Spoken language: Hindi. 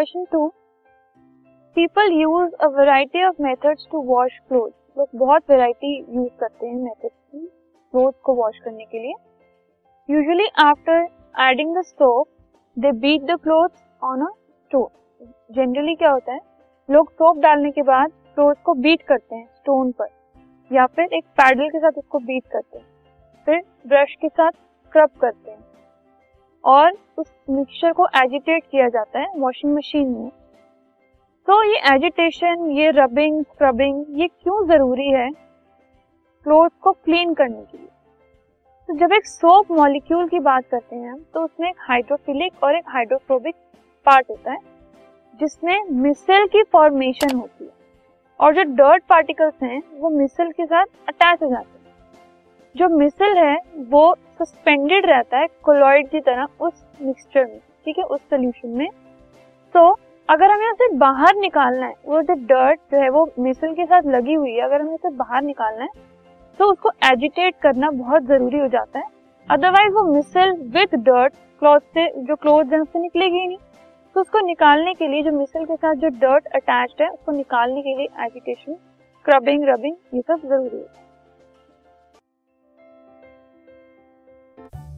Question two people use a variety of methods to wash cloth लोग बहुत वैरायटी यूज़ करते हैं मेथड्स की क्लोथ को वॉश करने के लिए. Usually after adding the soap they beat the cloth on a stone generally क्या होता है? लोग सोप डालने के बाद क्लोथ को बीट करते हैं स्टोन पर. या फिर एक पैडल के साथ उसको बीट करते हैं. फिर ब्रश के साथ स्क्रब करते हैं. और उस मिक्सचर को एजिटेट किया जाता है वॉशिंग मशीन में। तो ये एजिटेशन ये रबिंग स्क्रबिंग ये क्यों ज़रूरी है? क्लोथ को क्लीन करने के लिए। तो जब एक सोप मॉलिक्यूल की बात करते हैं हम तो उसमें एक हाइड्रोफिलिक और एक हाइड्रोफोबिक पार्ट होता है, जिसमें मिसल की फॉर्मेशन होती है। और जो डर्ट पार्टिकल्स हैं, वो मिसल के साथ अटैच हो जाते हैं। जो मिसल है, वो सस्पेंडेड रहता है कोलॉइड की तरह उस मिक्सचर में, ठीक है, उस सोल्यूशन में। तो अगर हमें उसे बाहर निकालना है, वो जो डर्ट जो है, वो मिसल के साथ लगी हुई है, अगर हमें उसे बाहर निकालना है तो उसको एजिटेट करना बहुत ज़रूरी हो जाता है। अदरवाइज़ वो मिसल विद डर्ट क्लॉथ से, जो क्लोथ है उससे निकलेगी नहीं। तो उसको निकालने के लिए, जो मिसल के साथ जो डर्ट अटैच्ड है, उसको निकालने के लिए एजिटेशन स्क्रबिंग रबिंग ये सब ज़रूरी होता है।